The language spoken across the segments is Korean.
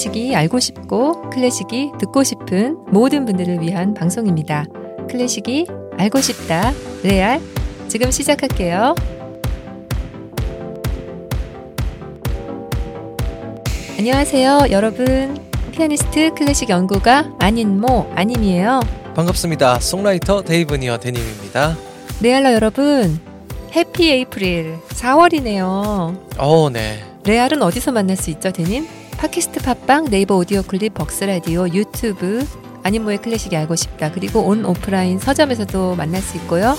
클래식이 알고 싶고 클래식이 듣고 싶은 모든 분들을 위한 방송입니다. 클래식이 알고 싶다. 레알. 지금 시작할게요. 안녕하세요, 여러분. 피아니스트 클래식 연구가 안인모 안님이에요. 반갑습니다. 송라이터 데이브니어 데님입니다. 레알러 여러분, happy April 4월이네요. 어, 네. 레알은 어디서 만날 수 있죠, 데님? 팟캐스트 팟빵, 네이버 오디오 클립, 벅스 라디오, 유튜브, 안인모의 클래식이 알고 싶다. 그리고 온 오프라인 서점에서도 만날 수 있고요.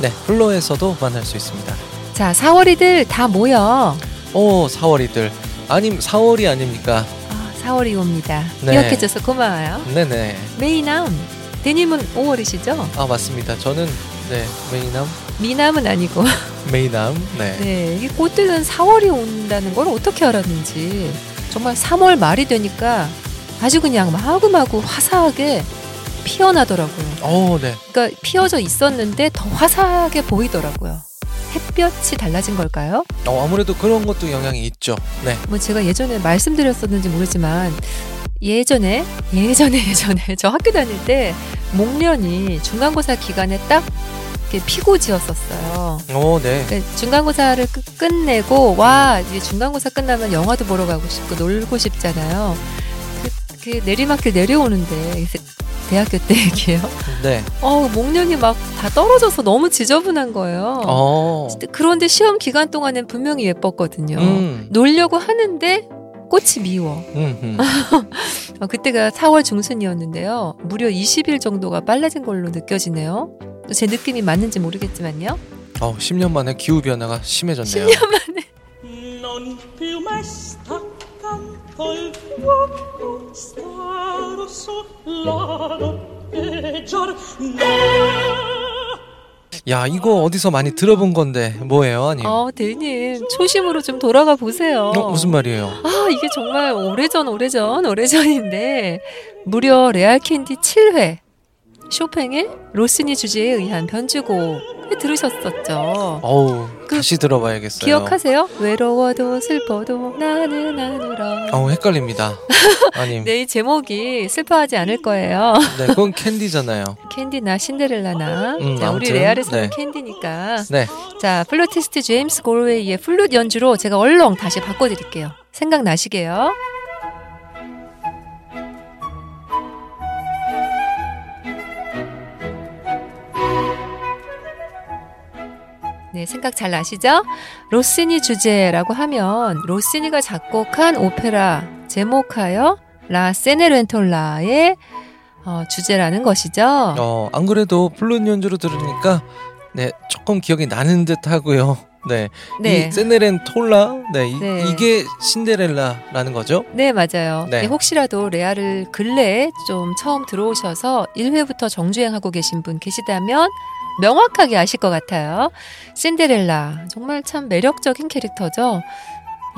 네, 플로에서도 만날 수 있습니다. 자, 4월이들 다 모여. 오, 4월이들. 안님 4월이 아닙니까? 아, 4월이 옵니다. 네. 기억해줘서 고마워요. 네네. 메이남, 데님은 5월이시죠? 아, 맞습니다. 저는 네, 메이남, 미남은 아니고. 메이남. 네. 네, 이 꽃들은 4월이 온다는 걸 어떻게 알았는지 정말 3월 말이 되니까 아주 그냥 마구마구 화사하게 피어나더라고요. 어, 네. 그러니까 피어져 있었는데 더 화사하게 보이더라고요. 햇볕이 달라진 걸까요? 어, 아무래도 그런 것도 영향이 있죠. 네. 뭐 제가 예전에 말씀드렸었는지 모르지만 예전에 예전에 예전에 저 학교 다닐 때 목련이 중간고사 기간에 딱 이렇게 피고지였었어요. 어, 네. 그러니까 중간고사를 끝- 끝내고 와 이제 중간고사 끝나면 영화도 보러 가고 싶고 놀고 싶잖아요. 그, 그 내리막길 내려오는데 대학교 때 얘기예요. 네. 어 목련이 막 다 떨어져서 너무 지저분한 거예요. 어. 그런데 시험 기간 동안엔 분명히 예뻤거든요. 음. 놀려고 하는데 꽃이 미워. 음. 음. 어, 그때가 4월 중순이었는데요. 무려 20일 정도가 빨라진 걸로 느껴지네요. 제 느낌이 맞는지 모르겠지만요. 어, 10년 만에 기후 변화가 심해졌네요. 10년 만에. 야, 이거 어디서 많이 들어본 건데 뭐예요, 아님? 어, 데님 초심으로 좀 돌아가 보세요. 어, 무슨 말이에요? 아, 이게 정말 오래전 오래전 오래전인데 무려 레알 캔디 7회 쇼팽의 로시니 주제에 의한 변주곡 들으셨었죠. 어우, 그- 다시 들어봐야겠어요. 기억하세요? 외로워도 슬퍼도 나는 안 울어. 어우, 헷갈립니다. 안님. 네, 이 제목이 슬퍼하지 않을 거예요. 네, 그건 캔디잖아요. 캔디나 신데렐라나. 음, 자, 우리 아무튼, 레알에서는 네. 캔디니까. 네. 자, 플루티스트 제임스 골웨이의 플룻 연주로 제가 얼렁 다시 바꿔드릴게요. 생각나시게요? 네, 생각 잘 나시죠? 로시니 주제라고 하면 로시니가 작곡한 오페라 제목하여 La Cenerentola의 어, 주제라는 것이죠. 어, 안 그래도 플룻 연주로 들으니까 네, 조금 기억이 나는 듯 하고요. 네. 네. 이 세네렌 톨라. 네. 이, 네. 이게 신데렐라라는 거죠? 네, 맞아요. 네. 네, 혹시라도 레아를 근래에 좀 처음 들어오셔서 1회부터 정주행하고 계신 분 계시다면 명확하게 아실 것 같아요. 신데렐라. 정말 참 매력적인 캐릭터죠.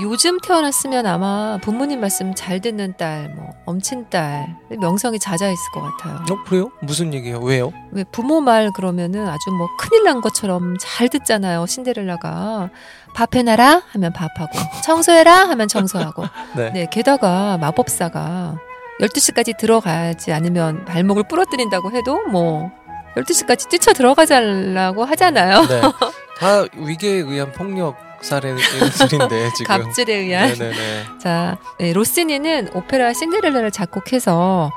요즘 태어났으면 아마 부모님 말씀 잘 듣는 딸, 뭐, 엄친 딸, 명성이 잦아있을 것 같아요. 어, 그래요? 무슨 얘기예요? 왜요? 왜 부모 말 그러면은 아주 뭐 큰일 난 것처럼 잘 듣잖아요. 신데렐라가. 밥 해놔라 하면 밥하고, 청소해라 하면 청소하고. 네. 네, 게다가 마법사가 12시까지 들어가지 않으면 발목을 부러뜨린다고 해도 뭐 12시까지 뛰쳐 들어가자라고 하잖아요. 네. 다 위계에 의한 폭력 사례들인데 지금. 갑질에 의한. 네네네. 자, 네, 로시니는 오페라 신데렐라를 작곡해서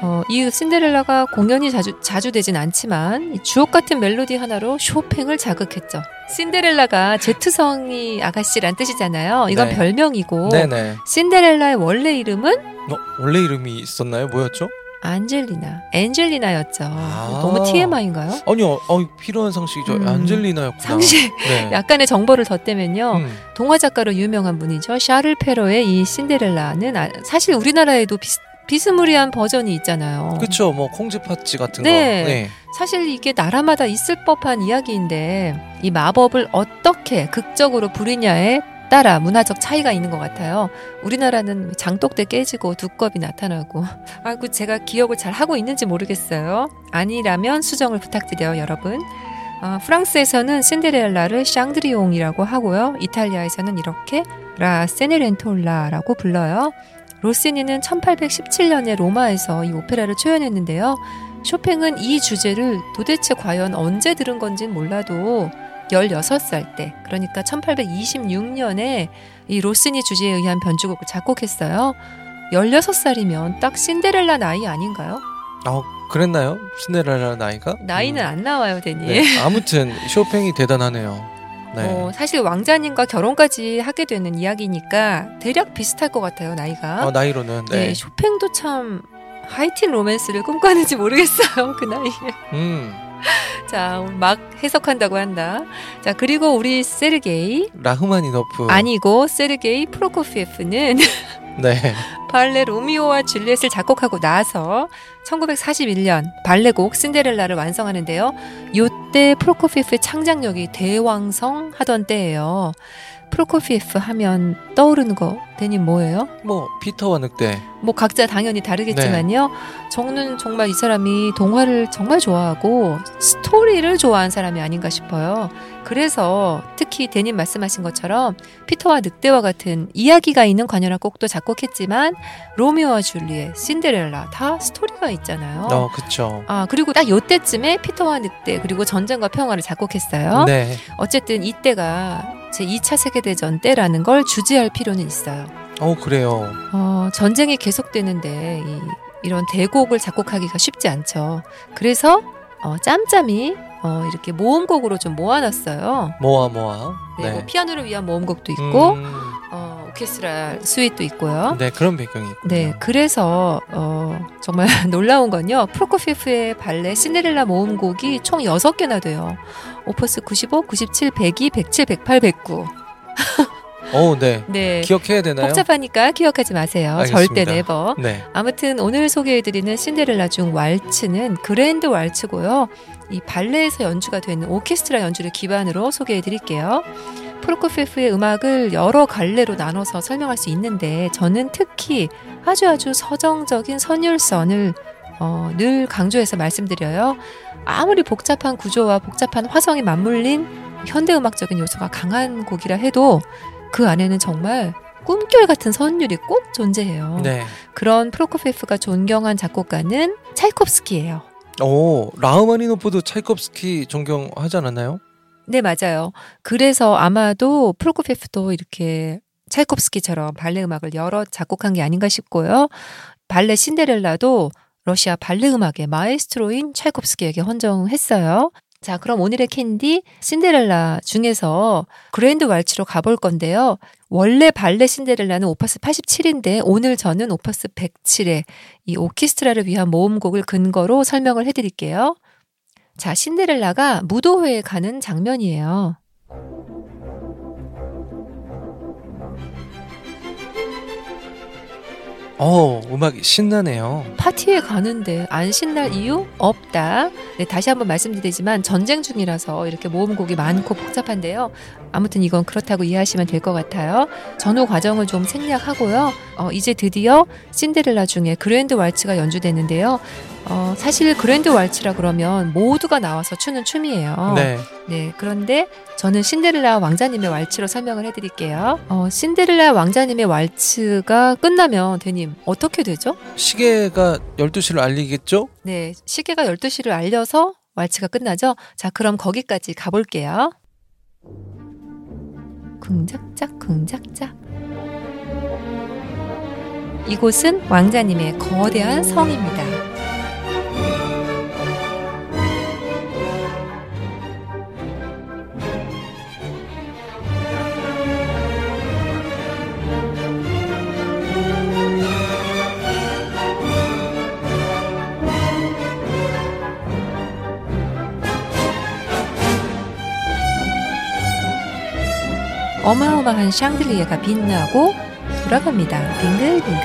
어, 이 신데렐라가 공연이 자주 자주 되진 않지만 이 주옥 같은 멜로디 하나로 쇼팽을 자극했죠. 신데렐라가 제트성이 아가씨란 뜻이잖아요. 이건 네. 별명이고 네네. 신데렐라의 원래 이름은 어, 원래 이름이 있었나요? 뭐였죠? 안젤리나, 엔젤리나였죠. 아. 너무 TMI인가요? 아니요. 어, 필요한 상식이죠. 음. 안젤리나였구나. 상식. 네. 약간의 정보를 덧대면요. 음. 동화 작가로 유명한 분이죠. 샤를 페로의 이 신데렐라는 아- 사실 우리나라에도 비스, 비스무리한 버전이 있잖아요. 그쵸. 뭐 콩쥐팥쥐 같은 네. 거. 네. 사실 이게 나라마다 있을 법한 이야기인데 이 마법을 어떻게 극적으로 부리냐에 따라 문화적 차이가 있는 것 같아요. 우리나라는 장독대 깨지고 두껍이 나타나고. 아이고 제가 기억을 잘 하고 있는지 모르겠어요. 아니라면 수정을 부탁드려요, 여러분. 아, 프랑스에서는 신데렐라를 샹드리옹이라고 하고요. 이탈리아에서는 이렇게 라 세네렌톨라라고 불러요. 로시니는 1817년에 로마에서 이 오페라를 초연했는데요. 쇼팽은 이 주제를 도대체 과연 언제 들은 건진 몰라도 16살 때, 그러니까 1826년에 이 로시니 주제에 의한 변주곡을 작곡했어요. 16살이면 딱 신데렐라 나이 아닌가요? 어, 그랬나요? 신데렐라 나이가? 나이는 음. 안 나와요, 데니. 네, 아무튼 쇼팽이 대단하네요. 네. 어, 사실 왕자님과 결혼까지 하게 되는 이야기니까 대략 비슷할 것 같아요, 나이가. 어, 나이로는 네. 네, 쇼팽도 참 하이틴 로맨스를 꿈꿨는지 모르겠어요, 그 나이에. 음. 자, 막 해석한다고 한다. 자, 그리고 우리 세르게이 라흐마니노프. 아니고 세르게이 프로코피에프는 네. 발레 로미오와 줄리엣을 작곡하고 나서 1941년 발레곡 신데렐라를 완성하는데요. 요때 프로코피에프의 창작력이 되게 왕성하던 때예요. 프로코피에프 하면 떠오르는 거 대님 뭐예요? 뭐 피터와 늑대. 뭐 각자 당연히 다르겠지만요. 저는 정말 이 사람이 동화를 정말 좋아하고 스토리를 좋아하는 사람이 아닌가 싶어요. 그래서 특히 대님 말씀하신 것처럼 피터와 늑대와 같은 이야기가 있는 관현악 곡도 작곡했지만 로미오와 줄리엣, 신데렐라 다 스토리가 있잖아요. 어, 그쵸. 아 그리고 딱 요때쯤에 피터와 늑대 그리고 전쟁과 평화를 작곡했어요. 네. 어쨌든 이때가 제 2차 세계대전 때라는 걸 주지할 필요는 있어요. 어, 그래요. 어, 전쟁이 계속되는데 이, 이런 대곡을 작곡하기가 쉽지 않죠. 그래서 어, 짬짬이 어, 이렇게 모음곡으로 좀 모아놨어요. 모아 모아. 네, 뭐 피아노를 위한 모음곡도 있고 음, 어, 오케스트라 suite도 있고요. 네, 그런 배경이 있군요. 네, 그래서 어, 정말 놀라운 건요. 프로코피에프의 발레 신데렐라 모음곡이 총 6개나 돼요. opus 95, 97, 102, 107, 108, 109. 어, 네. 네. 기억해야 되나요? 복잡하니까 기억하지 마세요. 알겠습니다. 절대 네버. 네. 아무튼 오늘 소개해드리는 신데렐라 중 왈츠는 그랜드 왈츠고요. 이 발레에서 연주가 되는 오케스트라 연주를 기반으로 소개해드릴게요. 프로코피에프의 음악을 여러 갈래로 나눠서 설명할 수 있는데 저는 특히 아주 아주 서정적인 선율선을 어, 늘 강조해서 말씀드려요. 아무리 복잡한 구조와 복잡한 화성이 맞물린 현대음악적인 요소가 강한 곡이라 해도 그 안에는 정말 꿈결 같은 선율이 꼭 존재해요. 네. 그런 프로코피에프가 존경한 작곡가는 차이콥스키예요. 오, 라흐마니노프도 차이콥스키 존경하지 않았나요? 네, 맞아요. 그래서 아마도 프로코피에프도 이렇게 차이콥스키처럼 발레 음악을 여러 작곡한 게 아닌가 싶고요. 발레 신데렐라도 러시아 발레 음악의 마에스트로인 차이콥스키에게 헌정했어요. 자, 그럼 오늘의 캔디 신데렐라 중에서 grand 왈츠로 가볼 건데요. 원래 발레 신데렐라는 opus 87인데 오늘 저는 opus 107의 이 오케스트라를 위한 모음곡을 근거로 설명을 해드릴게요. 자, 신데렐라가 무도회에 가는 장면이에요. 어, 음악이 신나네요. 파티에 가는데 안 신날 이유 없다. 네, 다시 한번 말씀드리지만 전쟁 중이라서 이렇게 모음곡이 많고 복잡한데요. 아무튼 이건 그렇다고 이해하시면 될 것 같아요. 전후 과정을 좀 생략하고요. 어, 이제 드디어 신데렐라 중에 그랜드 왈츠가 연주되는데요. 어, 사실 그랜드 왈츠라 그러면 모두가 나와서 추는 춤이에요. 네. 네, 그런데 저는 신데렐라 왕자님의 왈츠로 설명을 해드릴게요. 어, 신데렐라 왕자님의 왈츠가 끝나면 대님 어떻게 되죠? 시계가 12시를 알리겠죠? 네, 시계가 12시를 알려서 왈츠가 끝나죠? 자, 그럼 거기까지 가볼게요. 쿵작작, 쿵작작. 이곳은 왕자님의 거대한 성입니다. 어마어마한 샹들리에가 빛나고 돌아갑니다. 빙글빙글.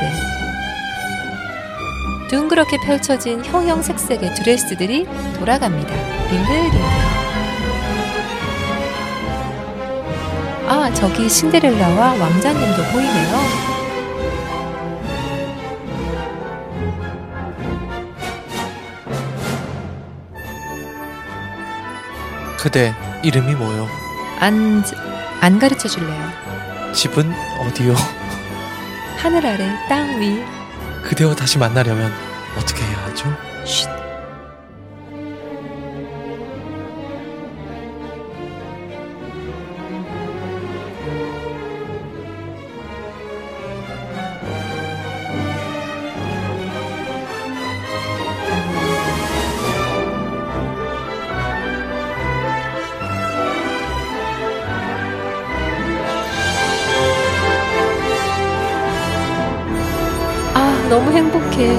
둥그렇게 펼쳐진 형형색색의 드레스들이 돌아갑니다. 빙글빙글. 아, 저기 신데렐라와 왕자님도 보이네요. 그대 이름이 뭐요? 안, 안 가르쳐 줄래요? 집은 어디요? 하늘 아래 땅 위. 그대와 다시 만나려면 어떻게 해야 하죠? 쉿. 너무 행복해.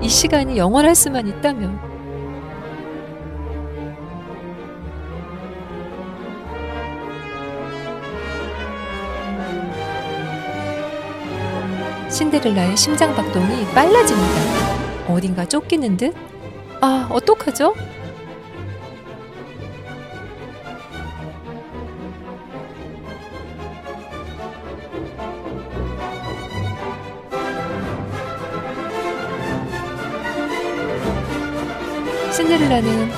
이 시간이 영원할 수만 있다면. 신데렐라의 심장 박동이 빨라집니다. 어딘가 쫓기는 듯? 아, 어떡하죠?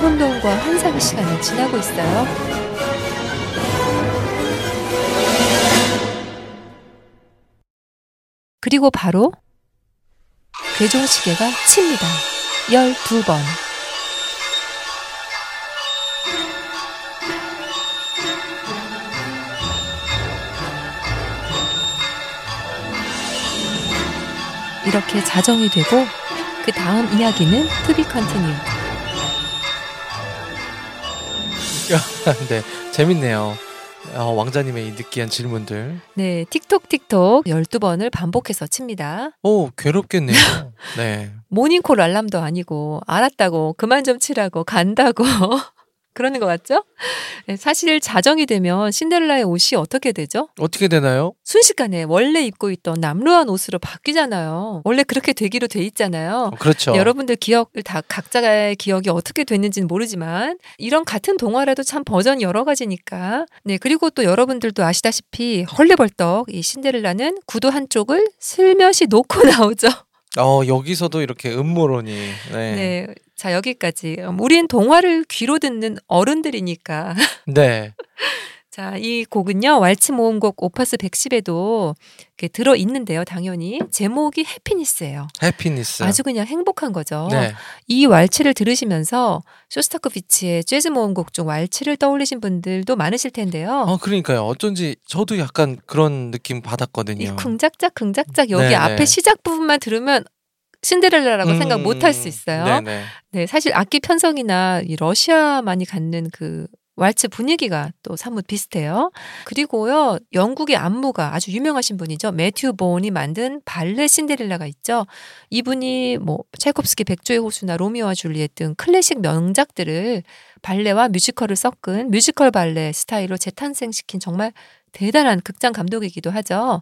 혼돈과 환상의 시간을 지나고 있어요. 그리고 바로 괴종시계가 칩니다. 12번. 이렇게 자정이 되고 그 다음 이야기는 be continued. 네, 재밌네요. 어, 왕자님의 이 느끼한 질문들. 네, 틱톡 틱톡 12번을 반복해서 칩니다. 오, 괴롭겠네요. 네. 모닝콜 알람도 아니고 알았다고 그만 좀 치라고 간다고 그러는 것 같죠? 네, 사실 자정이 되면 신데렐라의 옷이 어떻게 되죠? 어떻게 되나요? 순식간에 원래 입고 있던 남루한 옷으로 바뀌잖아요. 원래 그렇게 되기로 돼 있잖아요. 어, 그렇죠. 네, 여러분들 기억을 다 각자의 기억이 어떻게 됐는지는 모르지만 이런 같은 동화라도 참 버전이 여러 가지니까 네 그리고 또 여러분들도 아시다시피 헐레벌떡 이 신데렐라는 구두 한쪽을 슬며시 놓고 나오죠. 어, 여기서도 이렇게 음모론이. 네. 네. 자, 여기까지. 음, 우린 동화를 귀로 듣는 어른들이니까. 네. 자, 이 곡은요, 왈츠 모음곡 오파스 110에도 들어 있는데요, 당연히. 제목이 해피니스예요. 해피니스. 아주 그냥 행복한 거죠. 네. 이 왈츠를 들으시면서 쇼스타코비치의 재즈 모음곡 중 왈츠를 떠올리신 분들도 많으실 텐데요. 어, 그러니까요. 어쩐지 저도 약간 그런 느낌 받았거든요. 이 쿵짝짝 쿵짝짝 여기 네네. 앞에 시작 부분만 들으면 신데렐라라고 음, 생각 못 할 수 있어요. 네네. 네, 사실 악기 편성이나 이 러시아만이 갖는 그 왈츠 분위기가 또 사뭇 비슷해요. 그리고요, 영국의 안무가 아주 유명하신 분이죠. 매튜 본이 만든 발레 신데렐라가 있죠. 이분이 뭐 차이콥스키 백조의 호수나 로미오와 줄리엣 등 클래식 명작들을 발레와 뮤지컬을 섞은 뮤지컬 발레 스타일로 재탄생시킨 정말 대단한 극장 감독이기도 하죠.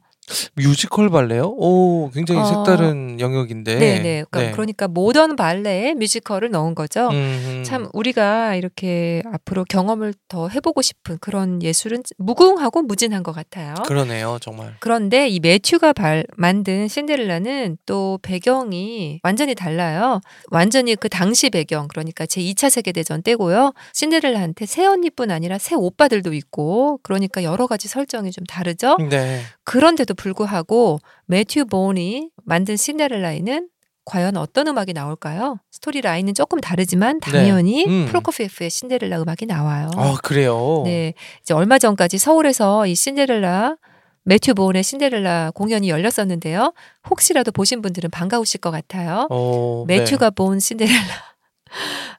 뮤지컬 발레요? 오, 굉장히 어, 색다른 영역인데. 네, 네. 그러니까, 그러니까 모던 발레에 뮤지컬을 넣은 거죠. 음, 참 우리가 이렇게 앞으로 경험을 더 해보고 싶은 그런 예술은 무궁하고 무진한 것 같아요. 그러네요, 정말. 그런데 이 매튜가 발, 만든 신데렐라는 또 배경이 완전히 달라요. 완전히 그 당시 배경, 그러니까 제 2차 세계대전 때고요. 신데렐라한테 새 언니뿐 아니라 새 오빠들도 있고, 그러니까 여러 가지 설 정이 좀 다르죠. 네. 그런데도 불구하고 매튜 본이 만든 신데렐라에는 과연 어떤 음악이 나올까요? 스토리 라인은 조금 다르지만 당연히 음. 프로코피에프의 신데렐라 음악이 나와요. 아, 그래요. 네, 이제 얼마 전까지 서울에서 이 신데렐라 매튜 보온의 신데렐라 공연이 열렸었는데요. 혹시라도 보신 분들은 반가우실 것 같아요. 어, 매튜가 본 신데렐라.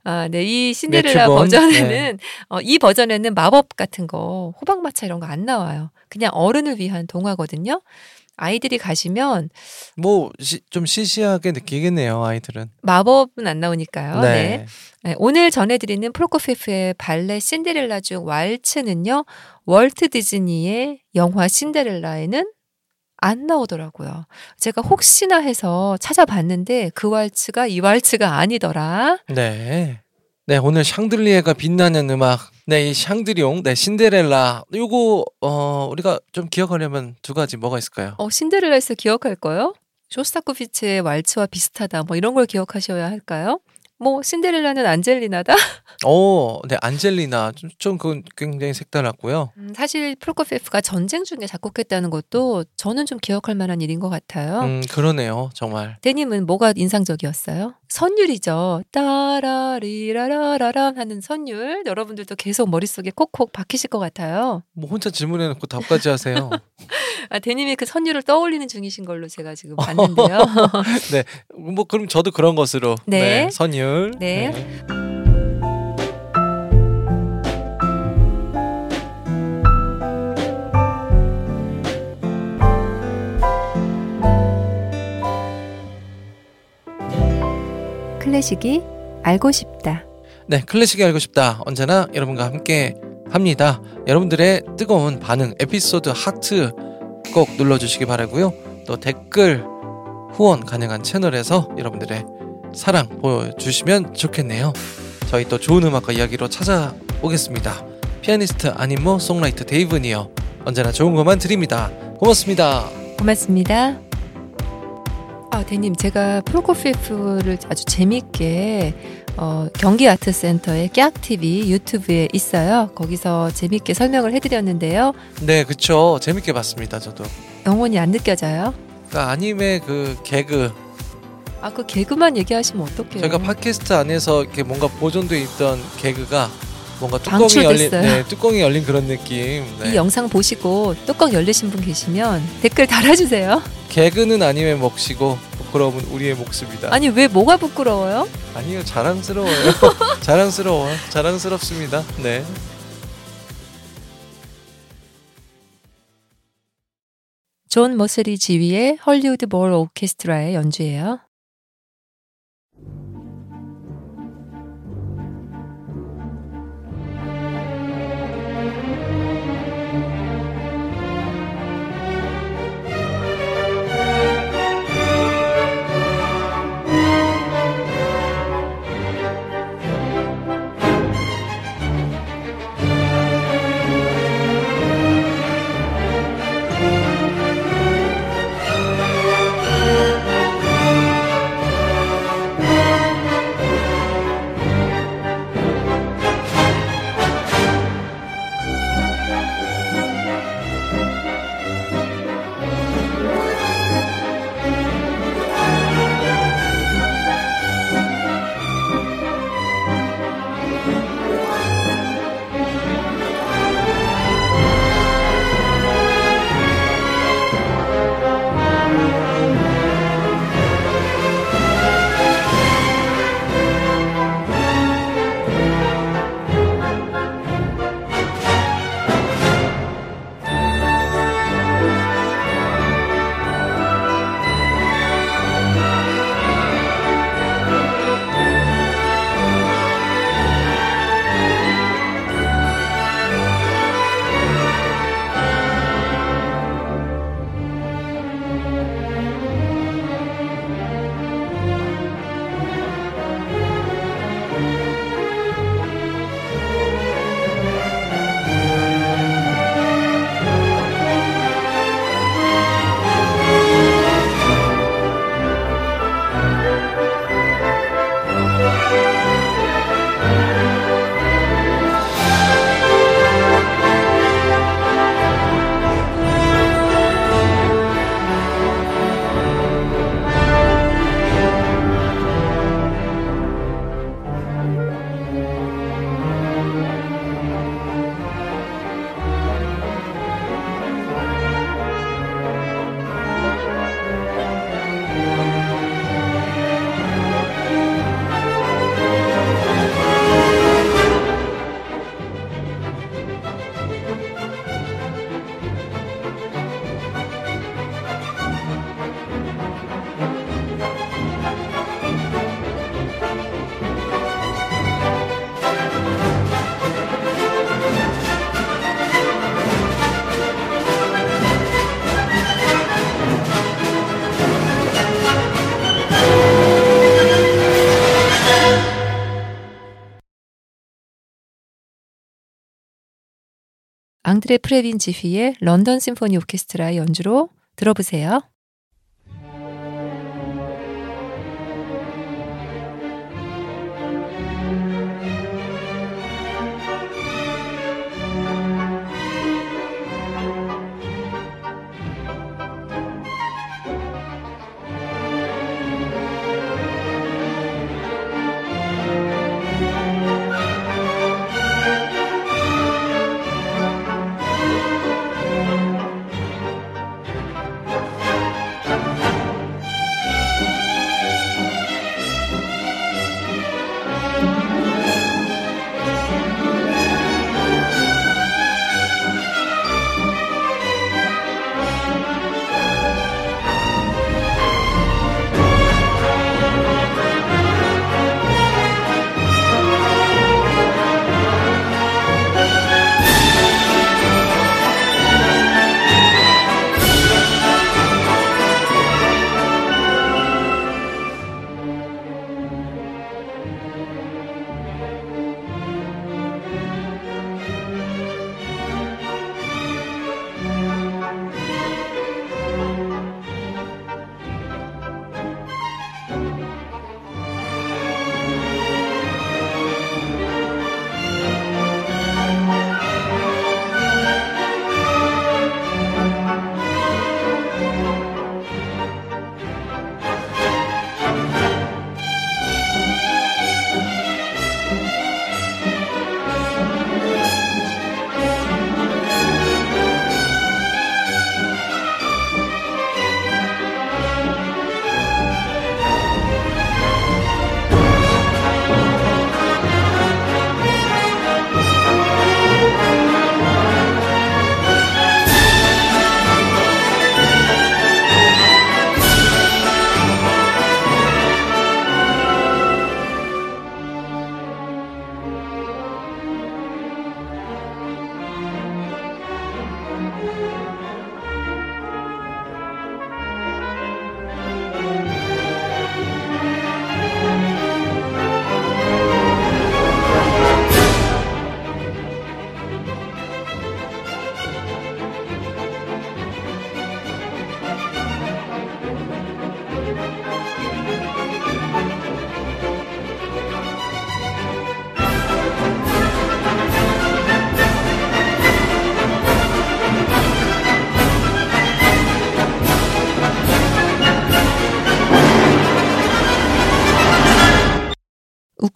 아, 네. 이 신데렐라 매튜 본? 버전에는, 어, 이 버전에는 마법 같은 거, 호박마차 이런 거 안 나와요. 그냥 어른을 위한 동화거든요. 아이들이 가시면 네. 뭐, 시, 좀 시시하게 느끼겠네요, 아이들은. 마법은 안 나오니까요. 네. 네. 네, 오늘 전해드리는 프로코피프의 발레 신데렐라 중 왈츠는요, 월트 디즈니의 영화 신데렐라에는 안 나오더라고요. 제가 혹시나 해서 찾아봤는데 그 왈츠가 이 왈츠가 아니더라. 네. 네, 오늘 샹들리에가 빛나는 음악. 네, 이 샹드리옹, 네, 신데렐라. 요거, 어, 우리가 좀 기억하려면 두 가지 뭐가 있을까요? 어, 신데렐라에서 기억할 거요? 쇼스타코비치의 왈츠와 비슷하다. 뭐 이런 걸 기억하셔야 할까요? 뭐 신데렐라는 안젤리나다. 어, 네 안젤리나 좀, 좀 그건 굉장히 색달랐고요. 음, 사실 프로코피에프가 전쟁 중에 작곡했다는 것도 저는 좀 기억할 만한 일인 것 같아요. 음 그러네요, 정말. 대님은 뭐가 인상적이었어요? 선율이죠. 따라리라라라람 하는 선율. 여러분들도 계속 머릿속에 콕콕 박히실 것 같아요. 뭐 혼자 질문해놓고 답까지 하세요. 아, 대님이 그 선율을 떠올리는 중이신 걸로 제가 지금 봤는데요. 뭐 그럼 저도 그런 것으로 네. 네, 선율. 네. 클래식이 알고 싶다. 네, 클래식이 알고 싶다. 언제나 여러분과 함께 합니다. 여러분들의 뜨거운 반응, 에피소드 하트 꼭 눌러주시기 바라고요. 또 댓글 후원 가능한 채널에서 여러분들의 사랑 보여주시면 좋겠네요. 저희 또 좋은 음악과 이야기로 찾아오겠습니다. 피아니스트 안인모 songwriter 데이브니어 언제나 좋은 것만 드립니다. 고맙습니다. 고맙습니다. 아, 대님, 제가 프로코피에프를 아주 재밌게 어, 경기 아트 센터의 깍TV 유튜브에 있어요. 거기서 재밌게 설명을 해드렸는데요. 네, 그쵸. 재밌게 봤습니다. 저도. 영혼이 안 느껴져요? 그러니까 아님의 그 개그 아, 그 개그만 얘기하시면 어떡해요? 저희가 팟캐스트 안에서 이렇게 뭔가 보존돼 있던 개그가 뭔가 뚜껑이 열린 방출됐어요. 네, 뚜껑이 열린 그런 느낌. 네. 이 영상 보시고 뚜껑 열리신 분 계시면 댓글 달아주세요. 개그는 아님의 몫이고 부끄러움은 우리의 몫입니다. 아니, 왜 뭐가 부끄러워요? 아니요, 자랑스러워요. 자랑스러워. 자랑스럽습니다. 네. 존 마우체리 지휘의 헐리우드 볼 오케스트라의 연주예요. 앙드레 프레빈 지휘의 런던 심포니 오케스트라의 연주로 들어보세요.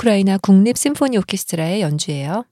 우크라이나 국립 심포니 오케스트라의 연주예요.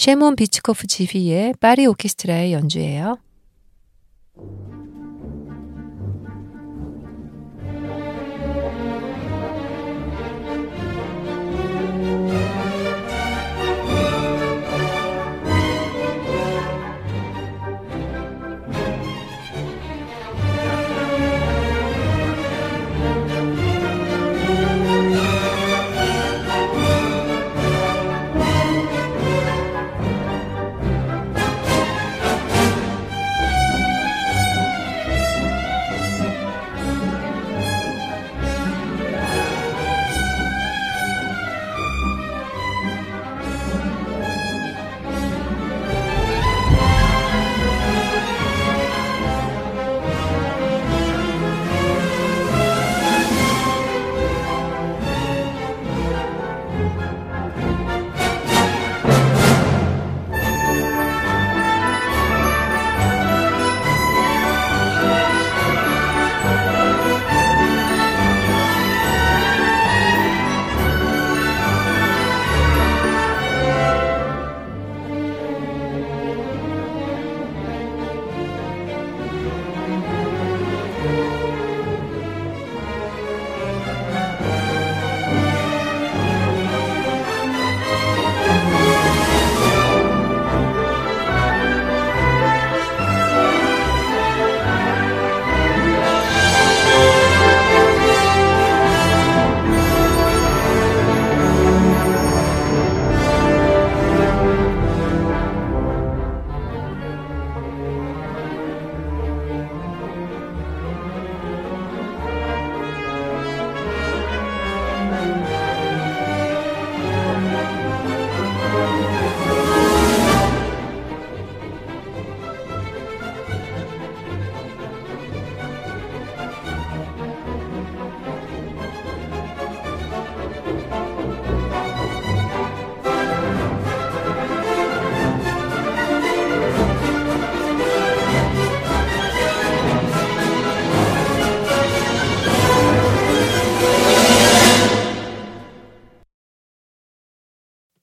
쉐몬 비츠코프 지휘의 파리 오케스트라의 연주예요.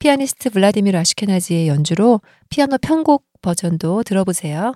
피아니스트 블라디미르 아슈케나지의 연주로 피아노 편곡 버전도 들어보세요.